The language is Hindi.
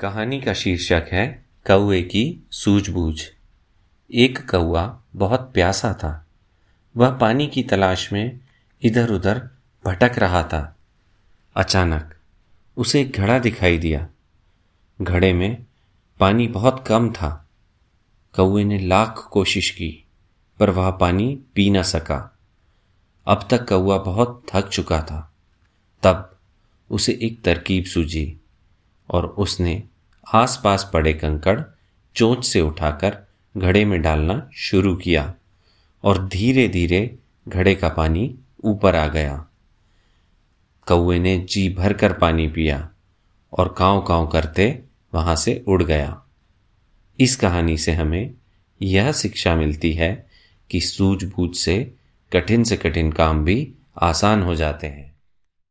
कहानी का शीर्षक है कौए की सूझबूझ। एक कौआ बहुत प्यासा था। वह पानी की तलाश में इधर उधर भटक रहा था। अचानक उसे एक घड़ा दिखाई दिया। घड़े में पानी बहुत कम था। कौए ने लाख कोशिश की, पर वह पानी पी न सका। अब तक कौआ बहुत थक चुका था। तब उसे एक तरकीब सूझी। और उसने आसपास पड़े कंकड़ चोंच से उठाकर घड़े में डालना शुरू किया और धीरे धीरे घड़े का पानी ऊपर आ गया। कौए ने जी भरकर पानी पिया और कांव कांव करते वहाँ से उड़ गया। इस कहानी से हमें यह शिक्षा मिलती है कि सूझबूझ से कठिन से कठिन काम भी आसान हो जाते हैं।